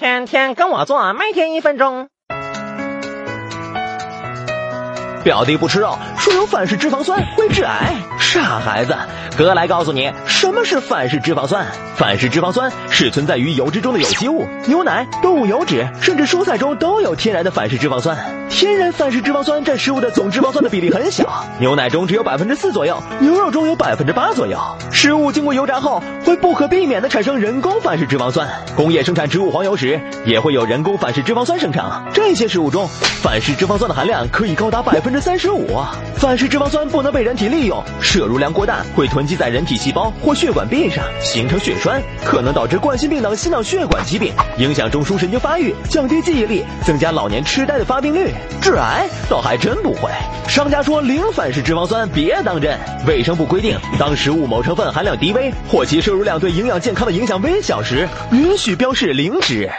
天天跟我做，每天一分钟。表弟不吃肉，说有反式脂肪酸会致癌。傻孩子，哥来告诉你，什么是反式脂肪酸？反式脂肪酸是存在于油脂中的有机物，牛奶、动物油脂，甚至蔬菜中都有天然的反式脂肪酸。天然反式脂肪酸占食物的总脂肪酸的比例很小，牛奶中只有百分之四左右，牛肉中有百分之八左右。食物经过油炸后，会不可避免的产生人工反式脂肪酸。工业生产植物黄油时，也会有人工反式脂肪酸生成。这些食物中，反式脂肪酸的含量可以高达百分之三十五。反式脂肪酸不能被人体利用，摄入量过大会囤积在人体细胞或血管壁上，形成血栓，可能导致冠心病等心脑血管疾病，影响中枢神经发育，降低记忆力，增加老年痴呆的发病率。致癌倒还真不会。商家说零反式脂肪酸，别当真。卫生部规定，当食物某成分含量低微或其摄入量对营养健康的影响微小时，允许标示零脂。